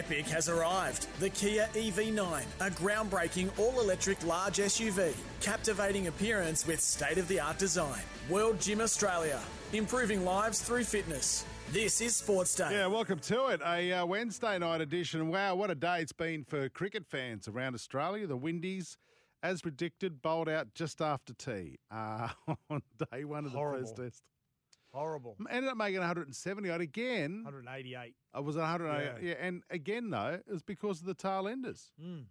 Epic has arrived. The Kia EV9, a groundbreaking all electric large SUV. Captivating appearance with state of the art design. World Gym Australia, improving lives through fitness. This is Sports Day. Yeah, welcome to it. A uh, Wednesday night edition. Wow, what a day it's been for cricket fans around Australia. The Windies, as predicted, bowled out just after tea uh, on day one of the first test. Horrible. Ended up making 170 odd again. 188. I was 180. Yeah. Yeah. and again though, it was because of the tail enders. Mm.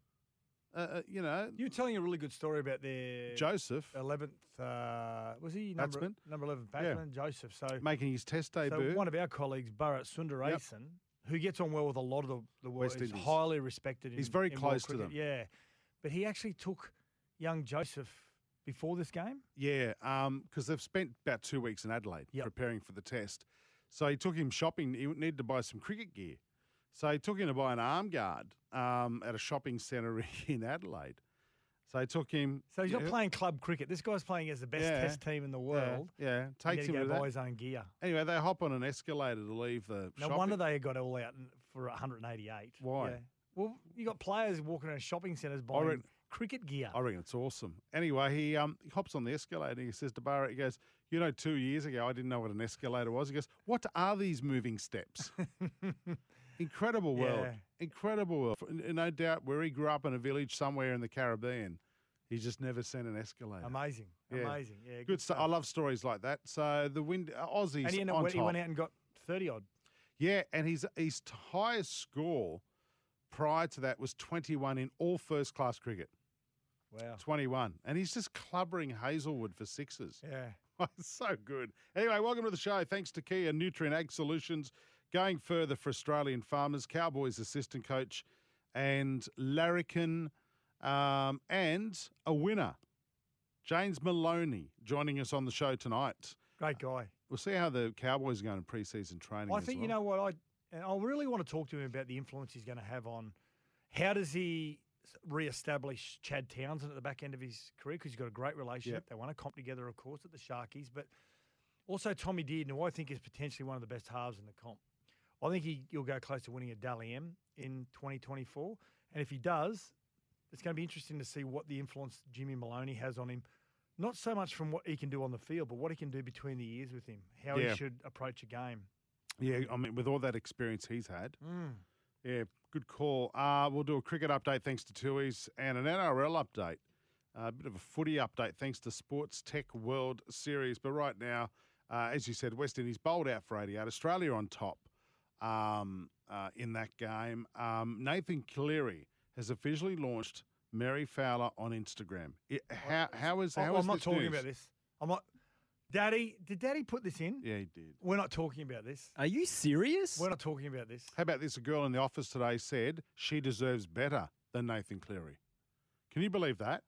Uh, uh, you know, You were telling a really good story about their Joseph 11th, uh, was he number, Batsman. number 11 Yeah. batsman, Joseph. So, making his test debut. so one of our colleagues, Bharat Sundaresan, who gets on well with a lot of the, the world, West is Indies. highly respected. He's very in close to them. Yeah. But he actually took young Joseph before this game. Yeah, because they've spent about two weeks in Adelaide Yep. preparing for the test. So he took him shopping. He needed to buy some cricket gear. So he took him to buy an arm guard um, at a shopping centre in Adelaide. So he took him. So he's yeah, not playing club cricket. This guy's playing as the best Yeah. test team in the world. Yeah, and takes him to buy that. his own gear. Anyway, they hop on an escalator to leave the No shopping. wonder they got all out for 188. Why? Yeah. Well, you got players walking around shopping centres buying cricket gear. I reckon it's awesome. Anyway, he um he hops on the escalator and he says to Bharat, he goes, You know, two years ago, I didn't know what an escalator was. He goes, What are these moving steps? Incredible world. Yeah. Incredible world. No doubt where he grew up in a village somewhere in the Caribbean, he's just never seen an escalator. Amazing, Yeah. amazing. Yeah, Good stuff. I love stories like that. So the wind, uh, Aussies And he, ended on went- he went out and got 30 odd. Yeah, and his his highest score prior to that was 21 in all first class cricket. Wow. 21. And he's just clubbering Hazlewood for sixes. Yeah. so good. Anyway, welcome to the show. Thanks to Kia Nutrien Ag Solutions. Going further for Australian farmers, Cowboys assistant coach, and Larrikin, um, and a winner, James Maloney, joining us on the show tonight. Great guy. We'll see how the Cowboys are going in pre-season training. I think, you know what, I I really want to talk to him about the influence he's going to have on how does he re-establish Chad Townsend at the back end of his career because he's got a great relationship. They won a comp together, of course, at the Sharkies, but also Tommy Dearden, who I think is potentially one of the best halves in the comp. I think he, he'll go close to winning a Dally M in 2024. And if he does, it's going to be interesting to see what the influence Jimmy Maloney has on him. Not so much from what he can do on the field, but what he can do between the ears with him, how Yeah. he should approach a game. Yeah, I mean, with all that experience he's had, Mm. Yeah, good call. Uh, we'll do a cricket update thanks to Tooheys and an NRL update. a bit of a footy update thanks to Sports Tech World Series. But right now, uh, as you said, West Indies bowled out for 88. Australia on top um, uh, in that game. Um, Nathan Cleary has officially launched Mary Fowler on Instagram. It, how, how is I- how I'm is not talking news? about this. I'm not. Daddy, did Daddy put this in? Yeah, he did. We're not talking about this. Are you serious? We're not talking about this. How about this? A girl in the office today said she deserves better than Nathan Cleary. Can you believe that?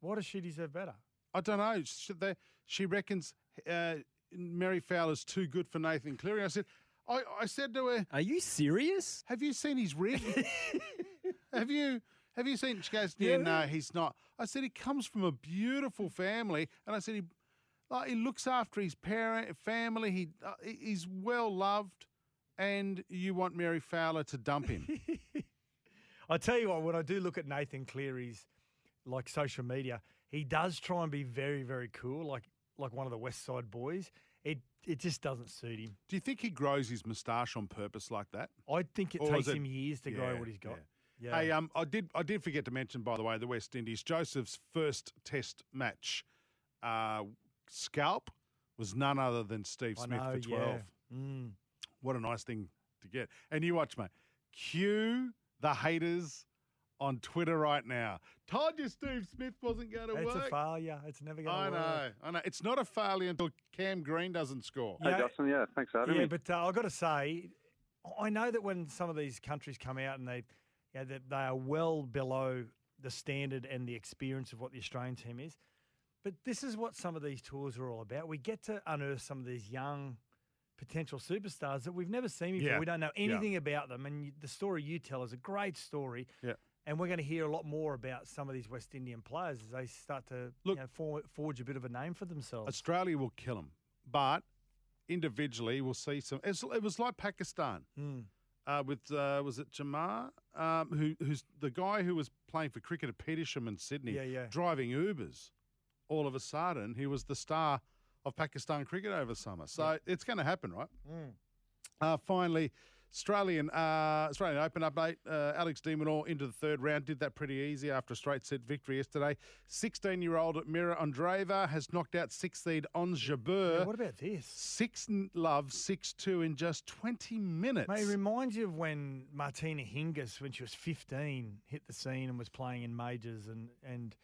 What does she deserve better? I don't know. She, they, she reckons uh, Mary Fowler's too good for Nathan Cleary. I said, I, I said to her, Are you serious? "Have you seen his rig? have you have you seen?" She goes, "Yeah, Yeah. no, he's not." I said, "He comes from a beautiful family," and I said, "He like he looks after his parent family. He uh, he's well loved." And you want Mary Fowler to dump him? I tell you what, when I do look at Nathan Cleary's like social media, he does try and be very, very cool, like like one of the West Side boys. It it just doesn't suit him. Do you think he grows his moustache on purpose like that? I think it Or is takes it- him years to grow Yeah, what he's got. Yeah. Hey, um, I did I did forget to mention, by the way, the West Indies. Joseph's first Test match, uh, scalp was none other than Steve I Smith know, for twelve. yeah. Mm. What a nice thing to get. And you watch, mate. Cue the haters on Twitter right now. Told you Steve Smith wasn't going to work. It's a failure. It's never going to work. I know, I know. It's not a failure until Cam Green doesn't score. Hey, Justin, yeah, thanks for having yeah, me. but uh, I've got to say, I know that when some of these countries come out and they, you know, that they are well below the standard and the experience of what the Australian team is. But this is what some of these tours are all about. We get to unearth some of these young potential superstars that we've never seen before. Yeah. We don't know Yeah. anything about them, and you, the story you tell is a great story. Yeah. And we're going to hear a lot more about some of these West Indian players as they start to Look- you know, for, forge a bit of a name for themselves. Australia will kill them, but individually we'll see some. It's, it was like Pakistan Mm. uh, with uh, was it Jamar, um, who who's the guy who was playing for cricket at Petersham in Sydney, Yeah, yeah. driving Ubers. All of a sudden, he was the star of Pakistan cricket over summer. So it's going to happen, right? Mm. Uh, finally, Australian uh, Australian Open update. Uh, Alex De Minaur into the third round. Did that pretty easy after a straight set victory yesterday. 16-year-old Mira Andreeva has knocked out six seed Ons Jabeur. Yeah, what about this? Six love, six two in just 20 minutes. Mate, it reminds you of when Martina Hingis, when she was 15, hit the scene and was playing in majors and and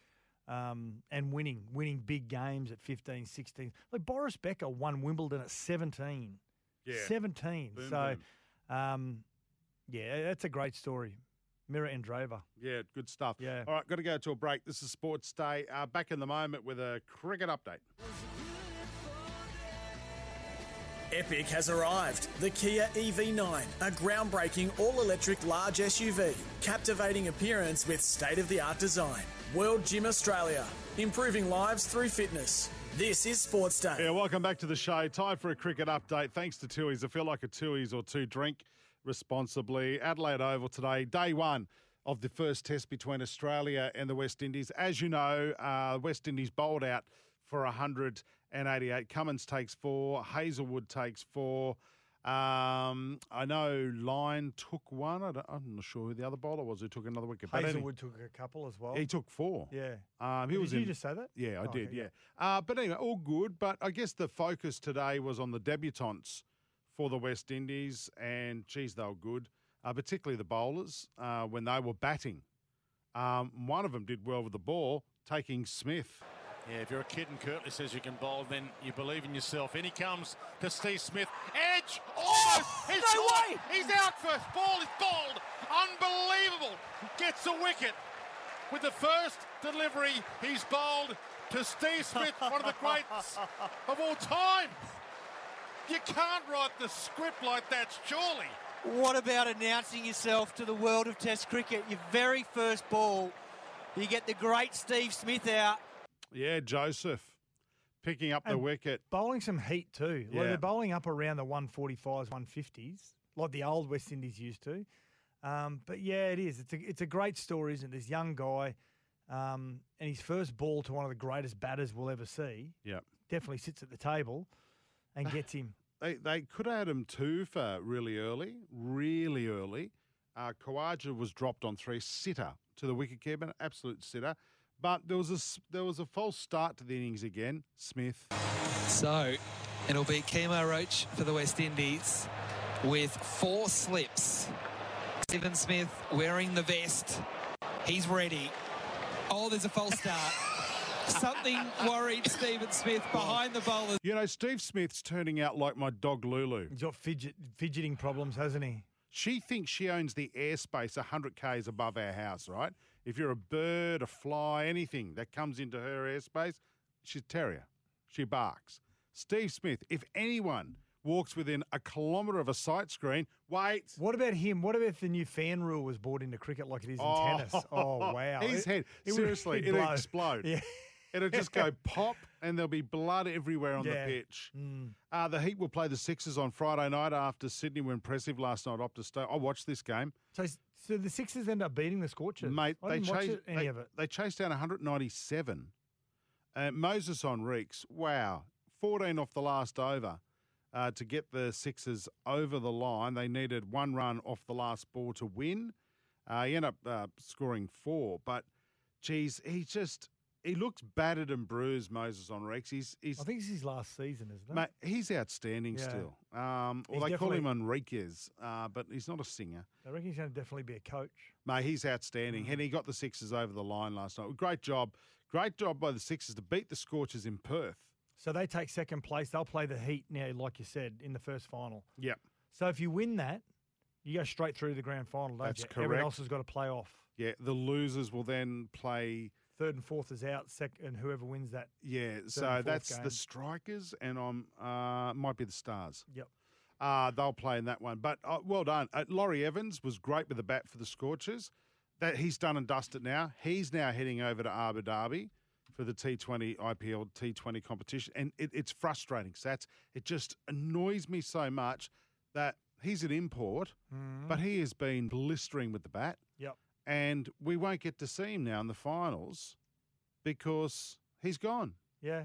um, and winning, winning big games at 15, 16. Like Boris Becker won Wimbledon at 17. Yeah. 17. Boom, so, boom. Um, yeah, that's a great story. Mira Andreeva. Yeah, good stuff. Yeah. All right, got to go to a break. This is Sports Day. Uh, back in the moment with a cricket update. Epic has arrived. The Kia EV9, a groundbreaking all electric large SUV. Captivating appearance with state of the art design. World Gym Australia, improving lives through fitness. This is Sports Day. Yeah, welcome back to the show. Time for a cricket update. Thanks to Tooheys. I feel like a Tooheys or two. Drink responsibly. Adelaide Oval today, day one of the first test between Australia and the West Indies. As you know, uh, West Indies bowled out for 188. Cummins takes four. Hazlewood takes four. Um, I know Lyon took one. I am not sure who the other bowler was who took another wicket. any- Hazlewood took a couple as well. he took four. yeah. Um, he Did was you in, just say that? yeah, I Oh, did. okay, Yeah. yeah. Uh, but anyway, all good. But I guess the focus today was on the debutants for the West Indies, and geez, they were good. Uh, particularly the bowlers uh, when they were batting. Um, one of them did well with the ball, taking Smith. Yeah, if you're a kid and Curtly says you can bowl, then you believe in yourself. In he comes to Steve Smith. Edge! Oh! He's no way! He's out first. Ball is bowled. Unbelievable. Gets a wicket. With the first delivery, he's bowled to Steve Smith, one of the greats of all time. You can't write the script like that, surely. What about announcing yourself to the world of Test cricket? Your very first ball, you get the great Steve Smith out. Yeah, Joseph picking up the wicket. Bowling some heat too. Like Yeah. they're bowling up around the 145s, 150s, like the old West Indies used to. Um, but yeah, it is. It's a it's a great story, isn't it? This young guy, um, and his first ball to one of the greatest batters we'll ever see. Yeah. Definitely sits at the table and gets him. They, they could have had him two for really early, really early. Uh, Khawaja was dropped on three, sitter to the wicket keeper, absolute sitter. But there was a s- there was a false start to the innings again. Smith, So it'll be Kemar Roach for the West Indies with four slips. Stephen Smith wearing the vest. He's ready. Oh, there's a false start. Something worried Stephen Smith behind the bowlers. you know Steve Smith's turning out like my dog Lulu. He's got fidget fidgeting problems, hasn't he? She thinks she owns the airspace 100 k's above our house, right? If you're a bird, a fly, anything that comes into her airspace, she's a terrier. She barks. Steve Smith, if anyone walks within a kilometre of a sight screen, wait. What about him? What about if the new fan rule was brought into cricket like it is in Oh, tennis? Oh wow! His head, it seriously, he'd it'll explode. Yeah. It'll just go pop and there'll be blood everywhere on Yeah. the pitch. Mm. Uh, the Heat will play the Sixers on Friday night after Sydney were impressive last night. Optus Stone. I watched this game. So, so the Sixers end up beating the Scorchers. Mate, they chased it, any they, of it. they chased down 197. Uh, Moises Henriques, wow, 14 off the last over uh, to get the Sixers over the line. They needed one run off the last ball to win. Uh, he ended up uh, scoring four, but geez, he just he looks battered and bruised, Moises Henriques. He's he's I think it's his last season, isn't it? mate, he's outstanding Yeah. still. Um, or He's they call him Enriquez, uh, but he's not a singer. I reckon he's going to definitely be a coach. Mate, he's outstanding. Mm. And he got the Sixers over the line last night. Great job. Great job by the Sixers to beat the Scorchers in Perth. So they take second place. They'll play the Heat now, like you said, in the first final. Yep. So if you win that, you go straight through the grand final, don't That's you? Everyone else has got to play off. Yeah. The losers will then play. Third and fourth is out, sec- and whoever wins that. Yeah. So that's game. the Strikers, and I'm uh, might be the Stars. Yep. Uh, they'll play in that one. But uh, well done. Uh, Laurie Evans was great with the bat for the Scorchers. That he's done and dusted now. He's now heading over to Abu Dhabi for the T20 IPL T20 competition, and it, it's frustrating. Sats. It just annoys me so much that he's an import, but he has been blistering with the bat. And we won't get to see him now in the finals because he's gone. Yeah.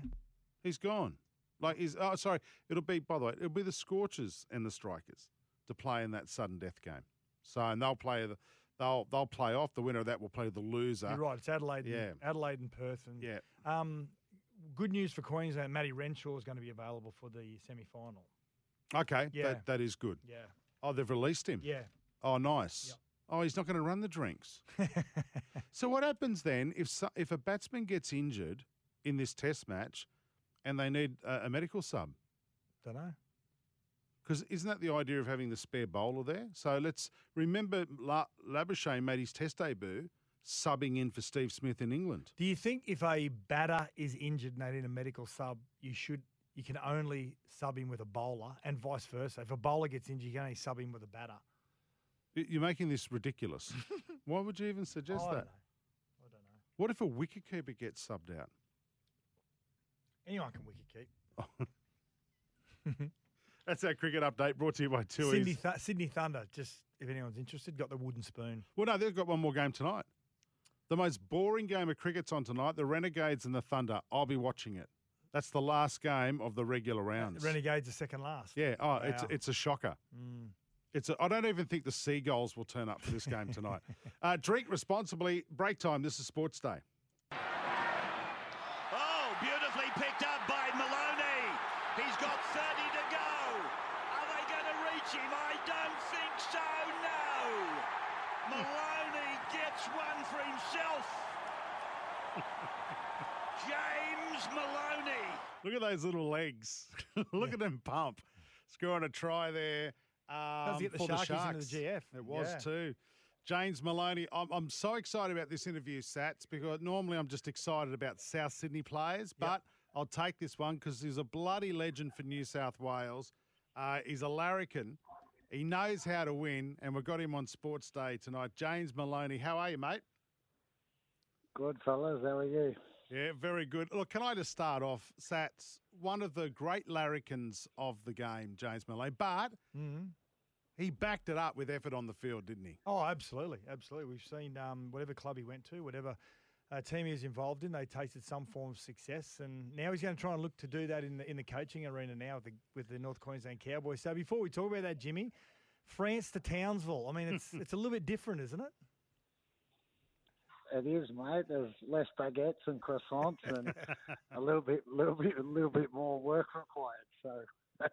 He's gone. Like he's oh sorry, it'll be by the way, it'll be the Scorchers and the Strikers to play in that sudden death game. So and they'll play the they'll they'll play off. The winner of that will play the loser. You're right. It's Adelaide, Yeah. and, Adelaide and Perth. And, Yeah. Um, good news for Queensland. Matty Renshaw is going to be available for the semi-final. Okay. Yeah. That that is good. Yeah. Oh, they've released him. Yeah. Oh, nice. Yep. Oh, he's not going to run the drinks. so what happens then if so, if a batsman gets injured in this Test match, and they need a, a medical sub? Don't know. Because isn't that the idea of having the spare bowler there? So let's remember La- Labuschagne made his Test debut subbing in for Steve Smith in England. Do you think if a batter is injured and they need a medical sub, you should you can only sub him with a bowler, and vice versa? If a bowler gets injured, you can only sub him with a batter. You're making this ridiculous. Why would you even suggest Oh, I that? don't know. I don't know. What if a wicketkeeper gets subbed out? Anyone can wicket keep. Oh. That's our cricket update brought to you by Tooheys. Sydney, Th- Sydney Thunder, just if anyone's interested, got the wooden spoon. Well, no, they've got one more game tonight. The most boring game of cricket's on tonight. The Renegades and the Thunder. I'll be watching it. That's the last game of the regular rounds. Renegades are second last. Yeah. Oh, it's Wow. it's a shocker. Mm. It's. A, I don't even think the Seagulls will turn up for this game tonight. uh, drink responsibly. Break time. This is Sports Day. Oh, beautifully picked up by Maloney. He's got 30 to go. Are they going to reach him? I don't think so, no. Maloney gets one for himself. James Maloney. Look at those little legs. Look at them pump. Scoring a try there. Um, Does he get the for Sharkies the into the GF? It was Yeah. too. James Maloney. I'm, I'm so excited about this interview, Sats, because normally I'm just excited about South Sydney players, but I'll take this one because he's a bloody legend for New South Wales. Uh, he's a larrikin. He knows how to win, and we've got him on Sports Day tonight. James Maloney, how are you, mate? Good fellas, how are you? Yeah, very good. Look, can I just start off, Sats, one of the great larrikins of the game, James Maloney, but Mm. he backed it up with effort on the field, didn't he? Oh, absolutely, absolutely. We've seen um, whatever club he went to, whatever uh, team he was involved in, they tasted some form of success, and now he's going to try and look to do that in the in the coaching arena now with the with the North Queensland Cowboys. So before we talk about that, Jimmy, France to Townsville. I mean, it's it's a little bit different, isn't it? It is, mate. There's less baguettes and croissants, and a little bit, little bit, a little bit more work required. So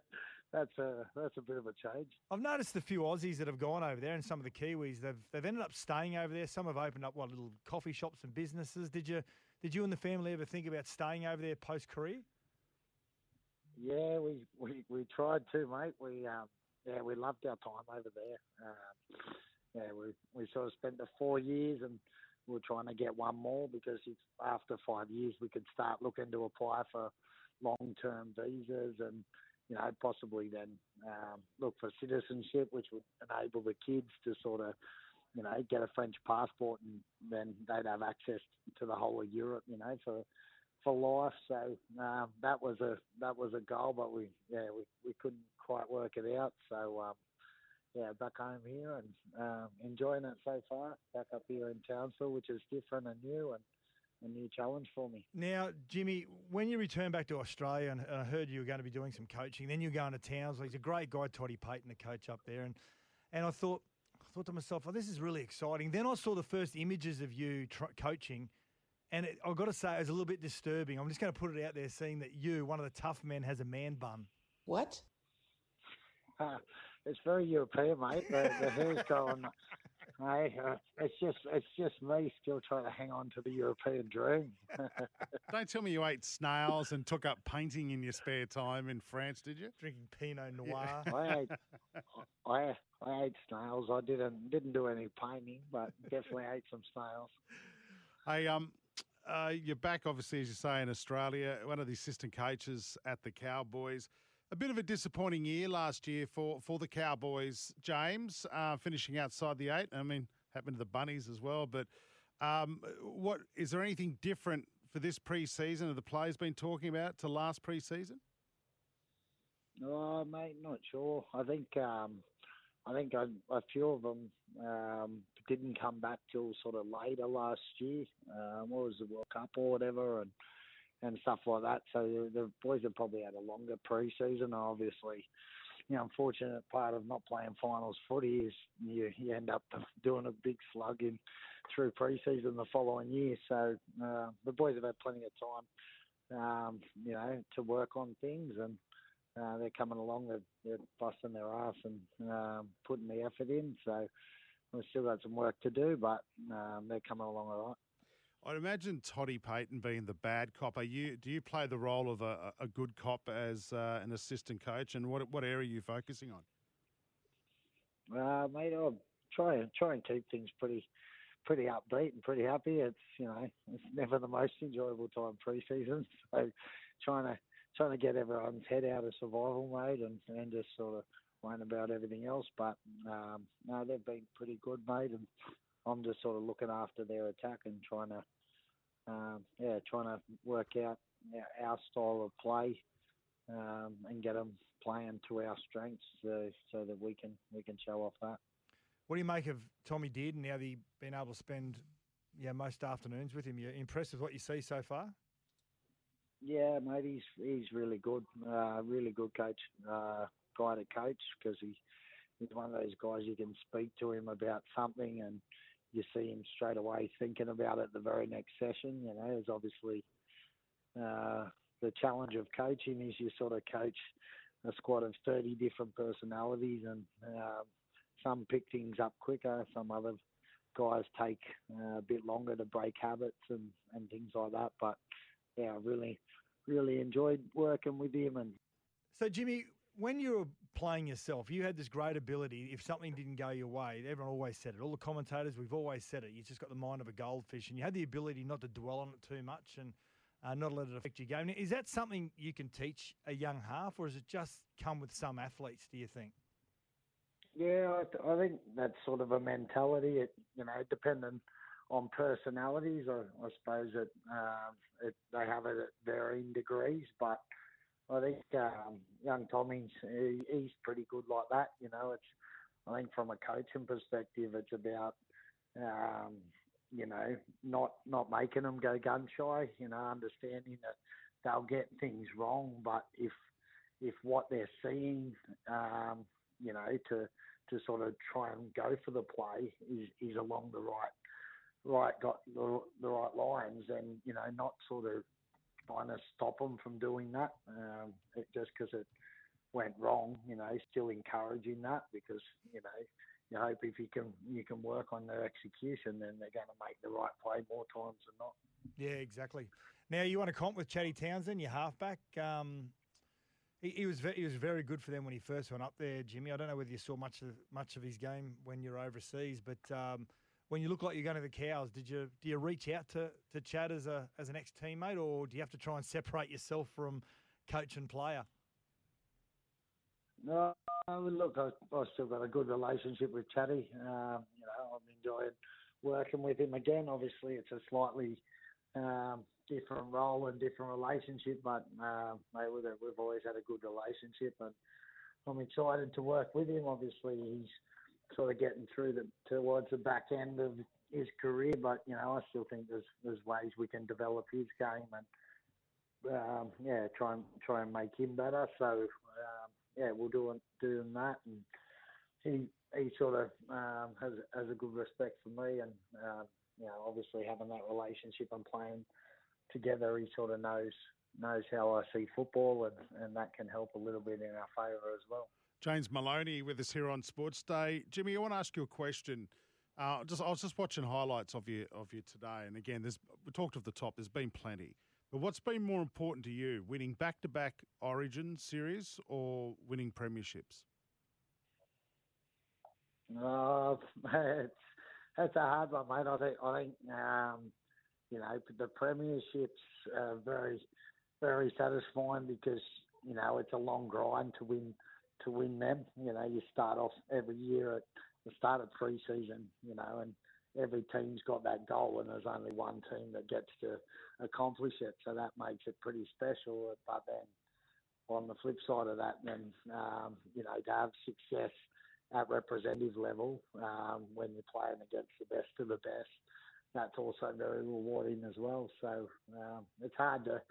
that's a that's a bit of a change. I've noticed a few Aussies that have gone over there, and some of the Kiwis. They've they've ended up staying over there. Some have opened up what little coffee shops and businesses. Did you did you and the family ever think about staying over there post career? Yeah, we, we, we tried to, mate. We um, yeah, we loved our time over there. Um, yeah, we we sort of spent the four years, and were trying to get one more because it's, after five years we could start looking to apply for long term visas and you know possibly then um, look for citizenship, which would enable the kids to sort of you know get a French passport and then they'd have access to the whole of Europe, you know, for for life. So um, that was a that was a goal, but we yeah we, we couldn't quite work it out. So um, yeah, back home here and um, enjoying it so far. Back up here in Townsville, which is different and new and a new challenge for me. Now, Jimmy, when you return back to Australia, and, and I heard you were going to be doing some coaching, then you're going to Townsville. He's a great guy, Toddy Payten, the coach up there, and and I thought. I thought to myself, oh, this is really exciting. Then I saw the first images of you tr- coaching, And it, I've got to say, it was a little bit disturbing. I'm just going to put it out there, seeing that you, one of the tough men, has a man bun. What? It's very European, mate. The, the hair's going. Hey, uh, it's just it's just me still trying to hang on to the European dream. Don't tell me you ate snails and took up painting in your spare time in France, did you? Drinking Pinot Noir. I ate I I ate snails. I didn't didn't do any painting, but definitely ate some snails. Hey, um, uh, you're back, obviously, as you say, in Australia. One of the assistant coaches at the Cowboys. A bit of a disappointing year last year for, for the Cowboys, James, uh, finishing outside the eight. I mean, happened to the Bunnies as well. But um, what is there anything different for this pre-season? Have the players been talking about to last pre-season? Oh, mate, not sure. I think um, I think a, a few of them um, didn't come back till sort of later last year. Um, what was the World Cup or whatever, and and stuff like that. So the, the boys have probably had a longer pre-season. Obviously, the unfortunate part of not playing finals footy is you, you end up doing a big slug in through pre-season the following year. So uh, the boys have had plenty of time, um, you know, to work on things and. Uh, they're coming along, they're, they're busting their ass and um, putting the effort in. So we've still got some work to do, but um, they're coming along all right. I'd imagine Toddy Payten being the bad cop. Are you do you play the role of a, a good cop as uh, an assistant coach, and what what area are you focusing on? Uh, mate, I'll try and try and keep things pretty pretty upbeat and pretty happy. It's you know it's never the most enjoyable time pre-season, so trying to trying to get everyone's head out of survival mode and and just sort of worrying about everything else. But um, no, they've been pretty good, mate, and I'm just sort of looking after their attack and trying to, um, yeah, trying to work out our style of play um, and get them playing to our strengths so, so that we can we can show off that. What do you make of Tommy Dearden now that you've been able to spend yeah most afternoons with him? You're impressed with what you see so far? Yeah, mate, he's he's really good, uh, really good coach, uh, guy to coach because he he's one of those guys you can speak to him about something and you see him straight away thinking about it the very next session. You know, there's obviously uh, the challenge of coaching is you sort of coach a squad of 30 different personalities, and uh, some pick things up quicker, some other guys take uh, a bit longer to break habits and, and things like that. But yeah, I really, really enjoyed working with him. And so, Jimmy, when you were playing yourself, you had this great ability. If something didn't go your way, everyone always said it. All the commentators, we've always said it. You just got the mind of a goldfish, and you had the ability not to dwell on it too much and uh, not let it affect your game. Now, is that something you can teach a young half, or does it just come with some athletes? Do you think? Yeah, I, I think that's sort of a mentality. It, you know, depending on personalities, I, I suppose that um, it they have it at varying degrees, but I think um, young Tommy's he, he's pretty good like that. You know, it's I think from a coaching perspective, it's about um, you know not not making them go gun shy. You know, understanding that they'll get things wrong, but if if what they're seeing, um, you know, to to sort of try and go for the play is is along the right right got the, the right lines, and you know, not sort of trying to stop them from doing that. Um, it, just because it went wrong, you know, still encouraging that because you know you hope if you can you can work on their execution, then they're going to make the right play more times than not. Yeah, exactly. Now you want to comp with Chatty Townsend, your halfback. Um, he, he, was very, he was very good for them when he first went up there, Jimmy. I don't know whether you saw much of much of his game when you're overseas, but um, when you look like you're going to the cows, did you do you reach out to, to Chad as a as an ex teammate, or do you have to try and separate yourself from coach and player? No, look, I, have still got a good relationship with Chatty. Um, you know, I'm enjoying working with him again. Obviously, it's a slightly um, different role and different relationship, but uh, we've always had a good relationship, and I'm excited to work with him. Obviously, he's sort of getting through the towards the back end of his career, but you know I still think there's there's ways we can develop his game and um, yeah try and try and make him better. So um, yeah, we'll do doing that, and he he sort of um, has has a good respect for me, and um, you know, obviously having that relationship and playing together, he sort of knows knows how I see football, and, and that can help a little bit in our favour as well. James Maloney with us here on Sports Day. Jimmy, I want to ask you a question. Uh, just I was just watching highlights of you of you today, and again, there's we talked of the top. There's been plenty, but what's been more important to you, winning back to back Origin series or winning premierships? Uh, it's that's a hard one, mate. I think I think um, you know the premierships are very very satisfying because you know it's a long grind to win to win them. You know, you start off every year at the start of pre-season, you know, and every team's got that goal, and there's only one team that gets to accomplish it. So that makes it pretty special. But then on the flip side of that, then um, you know to have success at representative level um, when you're playing against the best of the best, that's also very rewarding as well. So um, it's hard to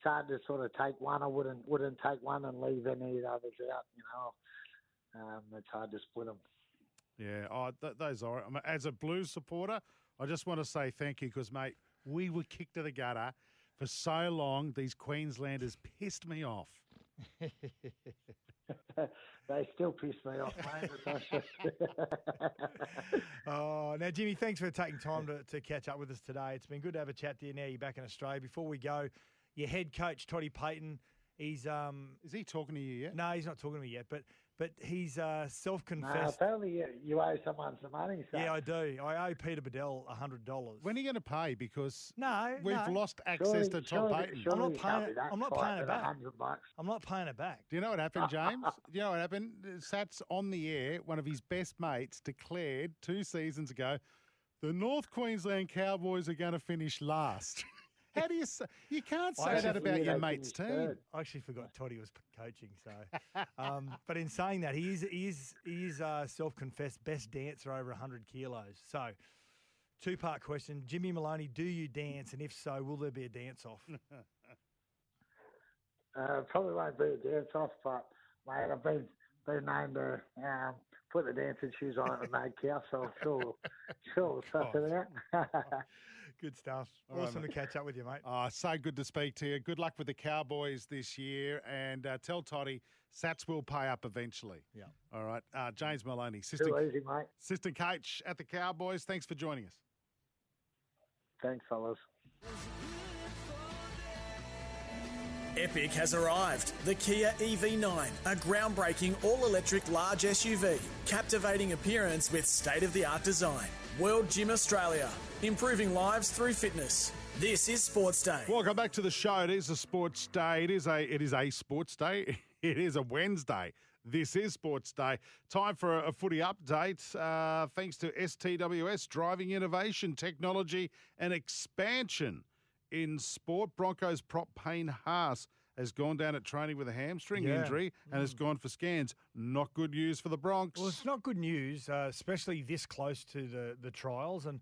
it's hard to sort of take one. I wouldn't wouldn't take one and leave any of the others out. You know, um, it's hard to split them. Yeah, oh, th- those are. I mean, as a Blues supporter, I just want to say thank you because, mate, we were kicked to the gutter for so long. These Queenslanders pissed me off. they still piss me off, mate. oh, now, Jimmy, thanks for taking time to, to catch up with us today. It's been good to have a chat to you. Now you're back in Australia. Before we go, your head coach Toddy Payten. He's um. Is he talking to you yet? No, he's not talking to me yet. But but he's uh, self-confessed. apparently you, you owe someone some money. So. yeah, I do. I owe Peter Bedell hundred dollars. When are you going to pay? Because No, we've no. lost access Surely- to Tom surely- Payten. surely I'm not paying it- that I'm not paying it back. 100 bucks. I'm not paying it back. Do you know what happened, James? Do you know what happened? Sats on the air. One of his best mates declared two seasons ago, the North Queensland Cowboys are going to finish last. How do you say? You can't say actually that about your mate's team. third. I actually forgot Toddy was coaching. So, um, but in saying that, he is he is he is uh, self-confessed best dancer over hundred kilos. So, two-part question: Jimmy Maloney, do you dance, and if so, will there be a dance-off? Uh, probably won't be a dance off, but mate, I've been been named to um, put the dancing shoes on at the Mad Cow, so I'm sure sure we'll suss it out. Good stuff. All right, awesome mate. to catch up with you, mate. Oh, so good to speak to you. Good luck with the Cowboys this year, and uh, tell Toddy Sats will pay up eventually. Yeah. All right. Uh, James Maloney, Too assistant, easy, mate. assistant coach at the Cowboys. Thanks for joining us. Thanks, fellas. Epic has arrived. The Kia EV9, a groundbreaking all electric large SUV. Captivating appearance with state of the art design. World Gym Australia, improving lives through fitness. This is Sports Day. Welcome back to the show. It is a sports day. It is a it is a sports day. It is a Wednesday. This is Sports Day. Time for a, a footy update. Uh, thanks to STWS, driving innovation, technology, and expansion in sport. Broncos prop Payne Haas has gone down at training with a hamstring Yeah. injury and has gone for scans. Not good news for the Bronx. Well, it's not good news, uh, especially this close to the, the trials, and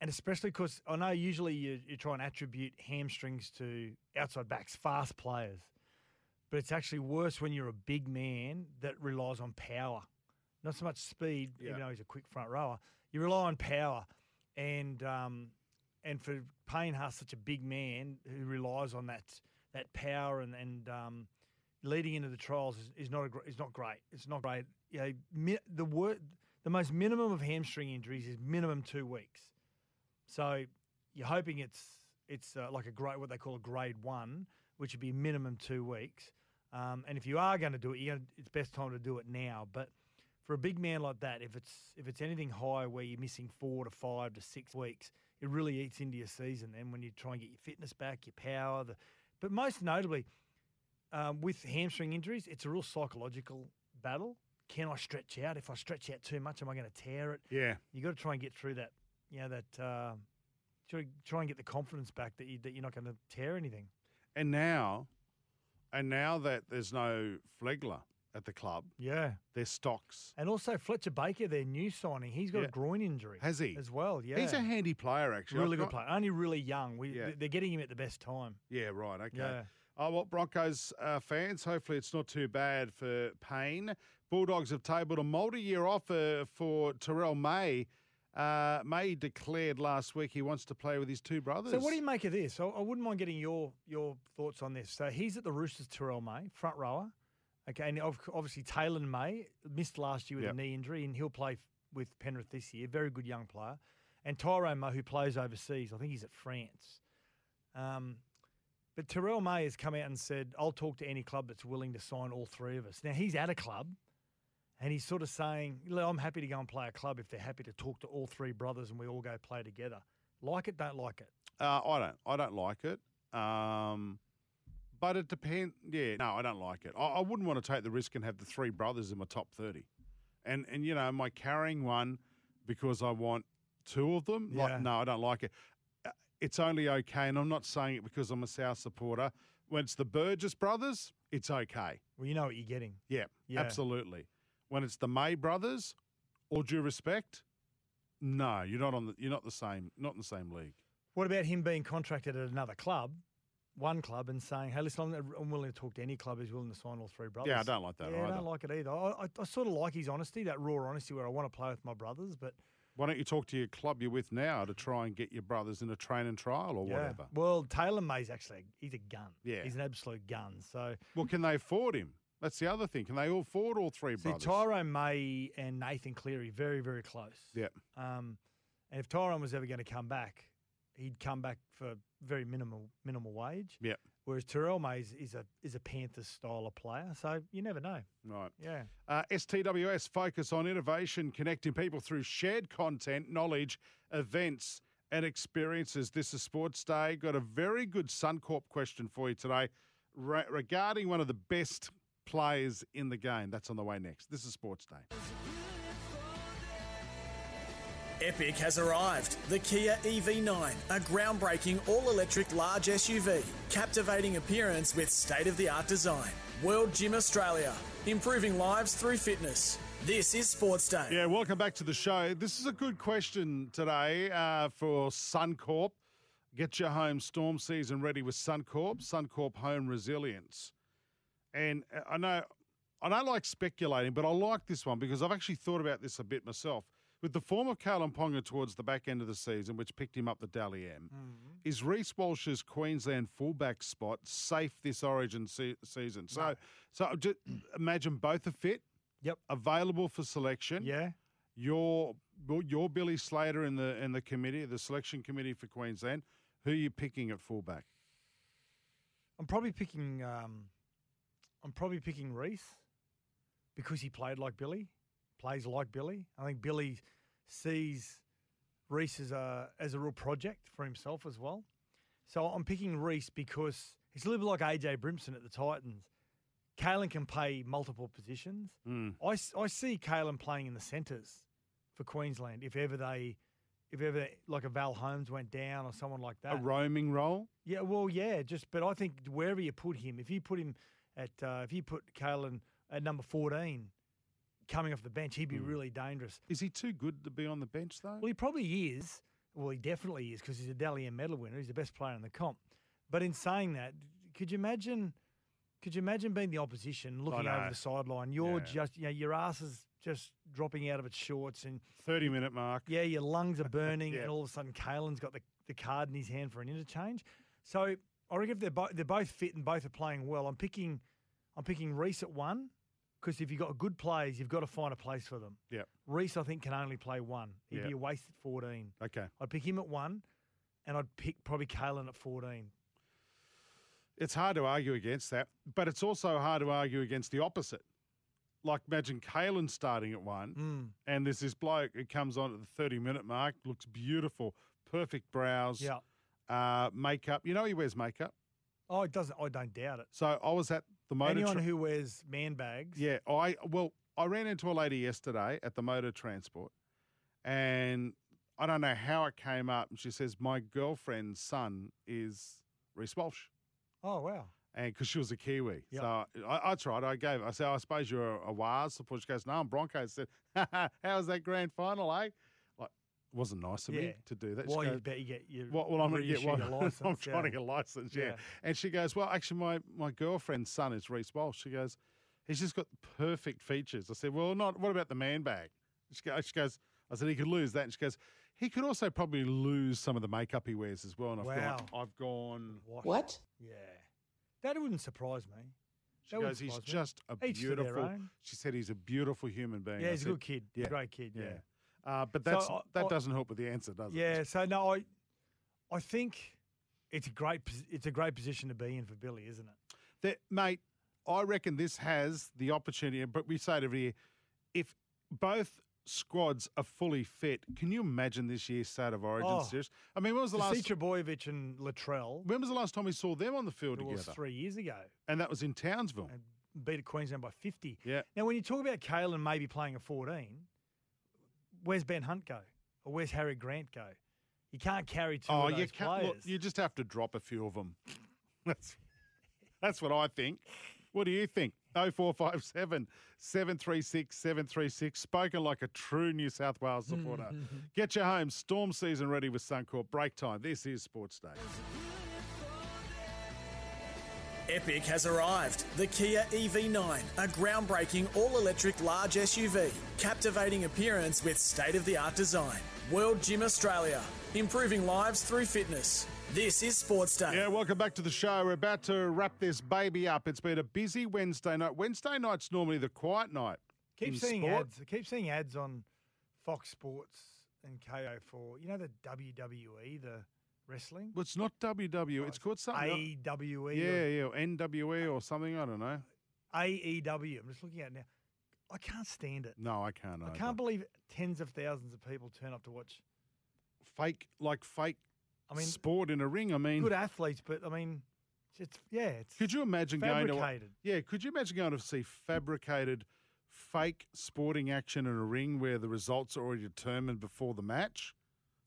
and especially because I know usually you, you try and attribute hamstrings to outside backs, fast players, but it's actually worse when you're a big man that relies on power, not so much speed. Yeah. Even though he's a quick front rower, you rely on power, and um, and for Payne Haas, such a big man who relies on that that power and and um, leading into the trials is, is not a is not great. It's not great. You know, mi- the wor- the most minimum of hamstring injuries is minimum two weeks. So you're hoping it's it's uh, like a grade what they call a grade one, which would be minimum two weeks. Um, and if you are going to do it, gonna, it's best time to do it now. But for a big man like that, if it's if it's anything higher where you're missing four to five to six weeks, it really eats into your season. Then when you try and get your fitness back, your power, the but most notably um, with hamstring injuries, it's a real psychological battle. Can I stretch out? If I stretch out too much, am I going to tear it? yeah. You got to try and get through that. You know that. Uh, try, try and get the confidence back that you that you're not going to tear anything. And now, and now that there's no Flegler at the club, Yeah. their stocks. And also Fletcher Baker, their new signing, he's got Yeah. a groin injury. Has he? As well, yeah. He's a handy player, actually. really I've good got- player. Only really young. We, Yeah. They're getting him at the best time. Yeah, right. Okay. Yeah. Oh, well, Broncos uh, fans, hopefully it's not too bad for Payne. Bulldogs have tabled a multi year offer for Terrell May Uh, May declared last week he wants to play with his two brothers. So what do you make of this? I, I wouldn't mind getting your your thoughts on this. So he's at the Roosters, Terrell May, front rower. Okay, and obviously Taylan May missed last year with Yep. a knee injury, and he'll play with Penrith this year. Very good young player. And Tyrone May, who plays overseas, I think he's at France. Um, but Terrell May has come out and said, "I'll talk to any club that's willing to sign all three of us." Now he's at a club, and he's sort of saying, "I'm happy to go and play a club if they're happy to talk to all three brothers and we all go play together." Like it, don't like it. Uh, I don't. I don't like it. Um, but it depends. Yeah, no, I don't like it. I, I wouldn't want to take the risk and have the three brothers in my top thirty, and and you know, am I carrying one because I want two of them? Yeah. Like, no, I don't like it. Uh, It's only okay, and I'm not saying it because I'm a South supporter. When it's the Burgess brothers, it's okay. Well, you know what you're getting. Yeah, Yeah. absolutely. When it's the May brothers, all due respect, no, you're not on the. You're not the same. Not in the same league. What about him being contracted at another club, one club, and saying, "Hey, listen, I'm, I'm willing to talk to any club who's willing to sign all three brothers." Yeah, I don't like that Yeah, I don't like it either. I, I, I sort of like his honesty, that raw honesty, where I want to play with my brothers, but Why don't you talk to your club you're with now to try and get your brothers in a train and trial or yeah. whatever? Well, Taylan May's actually he's a gun. Yeah. he's an absolute gun. So, Well, can they afford him? That's the other thing. Can they all afford all three see, brothers? Tyrone May and Nathan Cleary very, very close. Yeah. Um, and if Tyrone was ever going to come back, he'd come back for very minimal minimal wage. Yep. Whereas Terrell May is, is a is a Panthers style of player, so you never know. Right. Yeah. Uh, STWS focus on innovation, connecting people through shared content, knowledge, events, and experiences. This is Sports Day. Got a very good Suncorp question for you today re- regarding one of the best players in the game. That's on the way next. This is Sports Day. Epic has arrived. The Kia EV9, a groundbreaking all electric large SUV. Captivating appearance with state of the art design. World Gym Australia, improving lives through fitness. This is Sports Day. Yeah, welcome back to the show. This is a good question today uh, for Suncorp. Get your home storm season ready with Suncorp, Suncorp Home Resilience. And uh, I know I don't like speculating, but I like this one because I've actually thought about this a bit myself. With the form of Kalyn Ponga towards the back end of the season, which picked him up the Dally M, is Reece Walsh's Queensland fullback spot safe this Origin se- season? So, so just imagine both are fit, Yep. available for selection. Yeah. You're you're Billy Slater in the in the committee, the selection committee for Queensland. Who are you picking at fullback? I'm probably picking. Um, I'm probably picking Reece because he played like Billy, plays like Billy. I think Billy sees Reece as a as a real project for himself as well. So I'm picking Reece because he's a little bit like AJ Brimson at the Titans. Kalyn can play multiple positions. Mm. I, I see Kalyn playing in the centres for Queensland if ever they, if ever like a Val Holmes went down or someone like that. A roaming role? Yeah, well, yeah, just but I think wherever you put him, if you put him at, uh, if you put Kalyn at number fourteen, coming off the bench, he'd be Hmm. really dangerous. Is he too good to be on the bench though? Well, he probably is. Well, he definitely is because he's a Dally M medal winner. He's the best player in the comp. But in saying that, could you imagine? Could you imagine being the opposition, looking over the sideline? You're Yeah. just, you know, your ass is just dropping out of its shorts, and Thirty minute mark. yeah, your lungs are burning, Yeah. and all of a sudden, Kalyn's got the, the card in his hand for an interchange. So I reckon if they're both they're both fit and both are playing well, I'm picking I'm picking Reece at one because if you've got good players, you've got to find a place for them. Yeah. Reece, I think, can only play one. He'd Yeah. be a waste at 14. Okay. I'd pick him at one, and I'd pick probably Kalyn at 14. It's hard to argue against that, but it's also hard to argue against the opposite. Like imagine Kalyn starting at one, Mm. and there's this bloke who comes on at the thirty minute mark, looks beautiful, perfect brows, Yeah. uh, makeup. You know he wears makeup. Oh, it doesn't. I don't doubt it. So I was at the motor. Anyone tra- who wears man bags. Yeah, I well, I ran into a lady yesterday at the motor transport, and I don't know how it came up, and she says my girlfriend's son is Reece Walsh, Oh wow. and because she was a Kiwi, Yep. so I, that's right. I gave. I said, I suppose you're a, a Wars supporter. She goes, No, I'm Broncos. I said, How was that grand final, eh? Like, it wasn't nice of Yeah. me to do that. Why Well, you goes, bet you get your. well, well, I'm going to get reissue one. license. I'm trying to get a license, yeah. Yeah. And she goes, well, actually, my, my girlfriend's son is Reece Walsh. She goes, he's just got perfect features. I said, well, not. What about the man bag? She goes, she goes I said he could lose that, and she goes, he could also probably lose some of the makeup he wears as well. And I've Wow. gone, I've gone. What? Yeah. That wouldn't surprise me. She That goes, he's me. just a Each beautiful. She said he's a beautiful human being. Yeah, I he's a good kid. yeah, Great kid. Yeah. Uh, but So that's I- that I- doesn't help with the answer, does it? Yeah. So no, I, I think it's a great, it's a great position to be in for Billy, isn't it? that, mate, I reckon this has the opportunity, but we say it every year. If both squads are fully fit, can you imagine this year's State of Origin Oh. series? I mean, when was the last? Trbojevic and Latrell. When was the last time we saw them on the field It was together? three years ago. And that was in Townsville. And beat Queensland by 50. Yeah. Now, when you talk about Kalyn maybe playing a 14, where's Ben Hunt go? Or where's Harry Grant go? You can't carry two oh, of those you can't. players. Look, you just have to drop a few of them. That's that's what I think. What do you think? 0457 736 736. Spoken like a true New South Wales supporter. Get your home storm season ready with Suncorp. Break time. This is Sports Day. Epic has arrived. The Kia EV9, a groundbreaking all electric large SUV, captivating appearance with state of the art design. World Gym Australia, improving lives through fitness. This is Sports Day. Yeah, welcome back to the show. We're about to wrap this baby up. It's been a busy Wednesday night. Wednesday night's normally the quiet night. keep in seeing sport. ads. I keep seeing ads on Fox Sports and KO4. You know the WWE, the wrestling? Well, it's not WWE. Oh, it's called something. AEWE. Yeah, or yeah, or NWE or something. I don't know. AEW. I'm just looking at it now. I can't stand it. No, I can't. I either. can't believe tens of thousands of people turn up to watch. fake like fake I mean, sport in a ring. I mean, good athletes, but I mean, it's yeah, it's could you imagine going to fabricated. yeah? Could you imagine going to see fabricated, fake sporting action in a ring where the results are already determined before the match?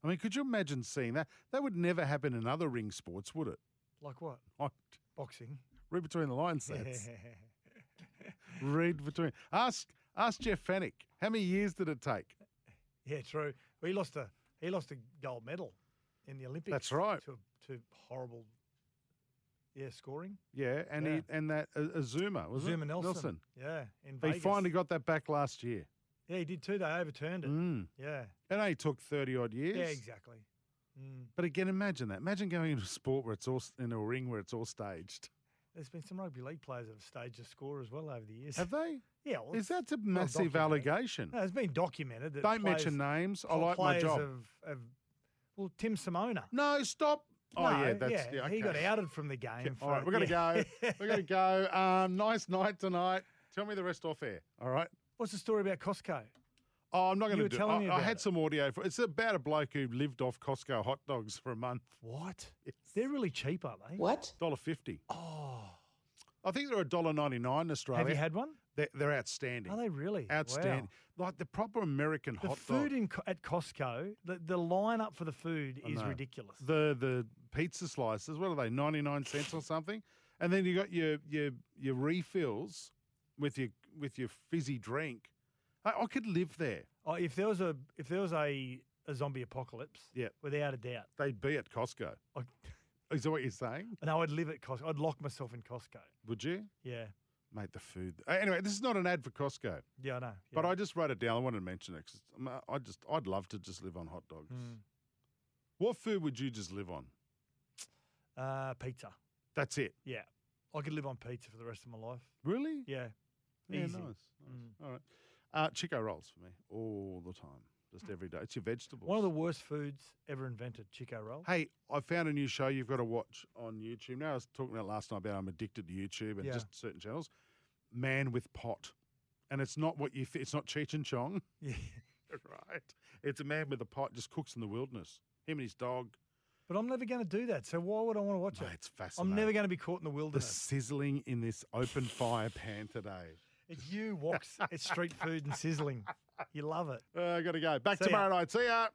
I mean, could you imagine seeing that? That would never happen in other ring sports, would it? like what? Like, Boxing. Read between the lines, Sats. Read between. Ask ask Jeff Fenech. How many years did it take? yeah, true. Well, he lost a he lost a gold medal in the Olympics. That's right. To to horrible. Yeah, scoring. Yeah, and Yeah. he and that uh, Azumah was Zuma it? Nelson. Yeah, in He finally got that back last year. Yeah, he did too. They overturned it. Mm. Yeah. It only took thirty odd years. Yeah, exactly. Mm. But again, imagine that. Imagine going into a sport where it's all in a ring where it's all staged. There's been some rugby league players that have staged a score as well over the years. Have they? yeah, well, Is that a massive allegation? No, it's been documented. That Don't mention names. I like my job. Have, have, well, Tim Simona. No, stop. Oh No, yeah, that's yeah. He got outed from the game. All right, we're gonna yeah. go. We're gonna go. Um, nice night tonight. Tell me the rest off air. All right. What's the story about Costco? Oh, I'm not going to were do. telling me I, I about had it. some audio. For, it's about a bloke who lived off Costco hot dogs for a month. What? Yes. They're really cheap, aren't they? What? Dollar fifty. Oh, I think they're a dollar ninety nine in Australia. have you had one? They're, they're outstanding. Are they really? outstanding? Wow. Like the proper American The hot food dog. in at Costco, the, the lineup for the food I is know. ridiculous. the the pizza slices. What are they? Ninety nine cents or something. And then you got your your your refills with your with your fizzy drink. I, I could live there. oh, if there was a if there was a, a zombie apocalypse, Yeah. without a doubt, They'd be at Costco. I, Is that what you're saying? no, I'd live at Costco. I'd lock myself in Costco. Would you? Yeah, Mate, the food. Uh, Anyway, this is not an ad for Costco, yeah, I know. but. I just wrote it down. I wanted to mention it 'cause I'm, uh, I just, I'd love to just live on hot dogs. Mm. What food would you just live on? uh, pizza. That's it. Yeah, I could live on pizza for the rest of my life. Really? Yeah, Yeah, easy. nice. nice. Mm. All right. Uh, Chiko rolls for me all the time, just every day. It's your vegetables. One of the worst foods ever invented, Chiko roll. Hey, I found a new show you've got to watch on YouTube. Now, I was talking about last night about I'm addicted to YouTube and Yeah. just certain channels. Man with Pot. And it's not what you think, it's not Cheech and Chong, Yeah, right? It's a man with a pot, just cooks in the wilderness. Him and his dog. but I'm never going to do that. So why would I want to watch Mate, it? it's fascinating. I'm never going to be caught in the The wilderness. sizzling in this open fire pan today. It's you, Wox. it's street food and sizzling. You love it. Uh, I got to go. Back See ya. tomorrow night. See ya.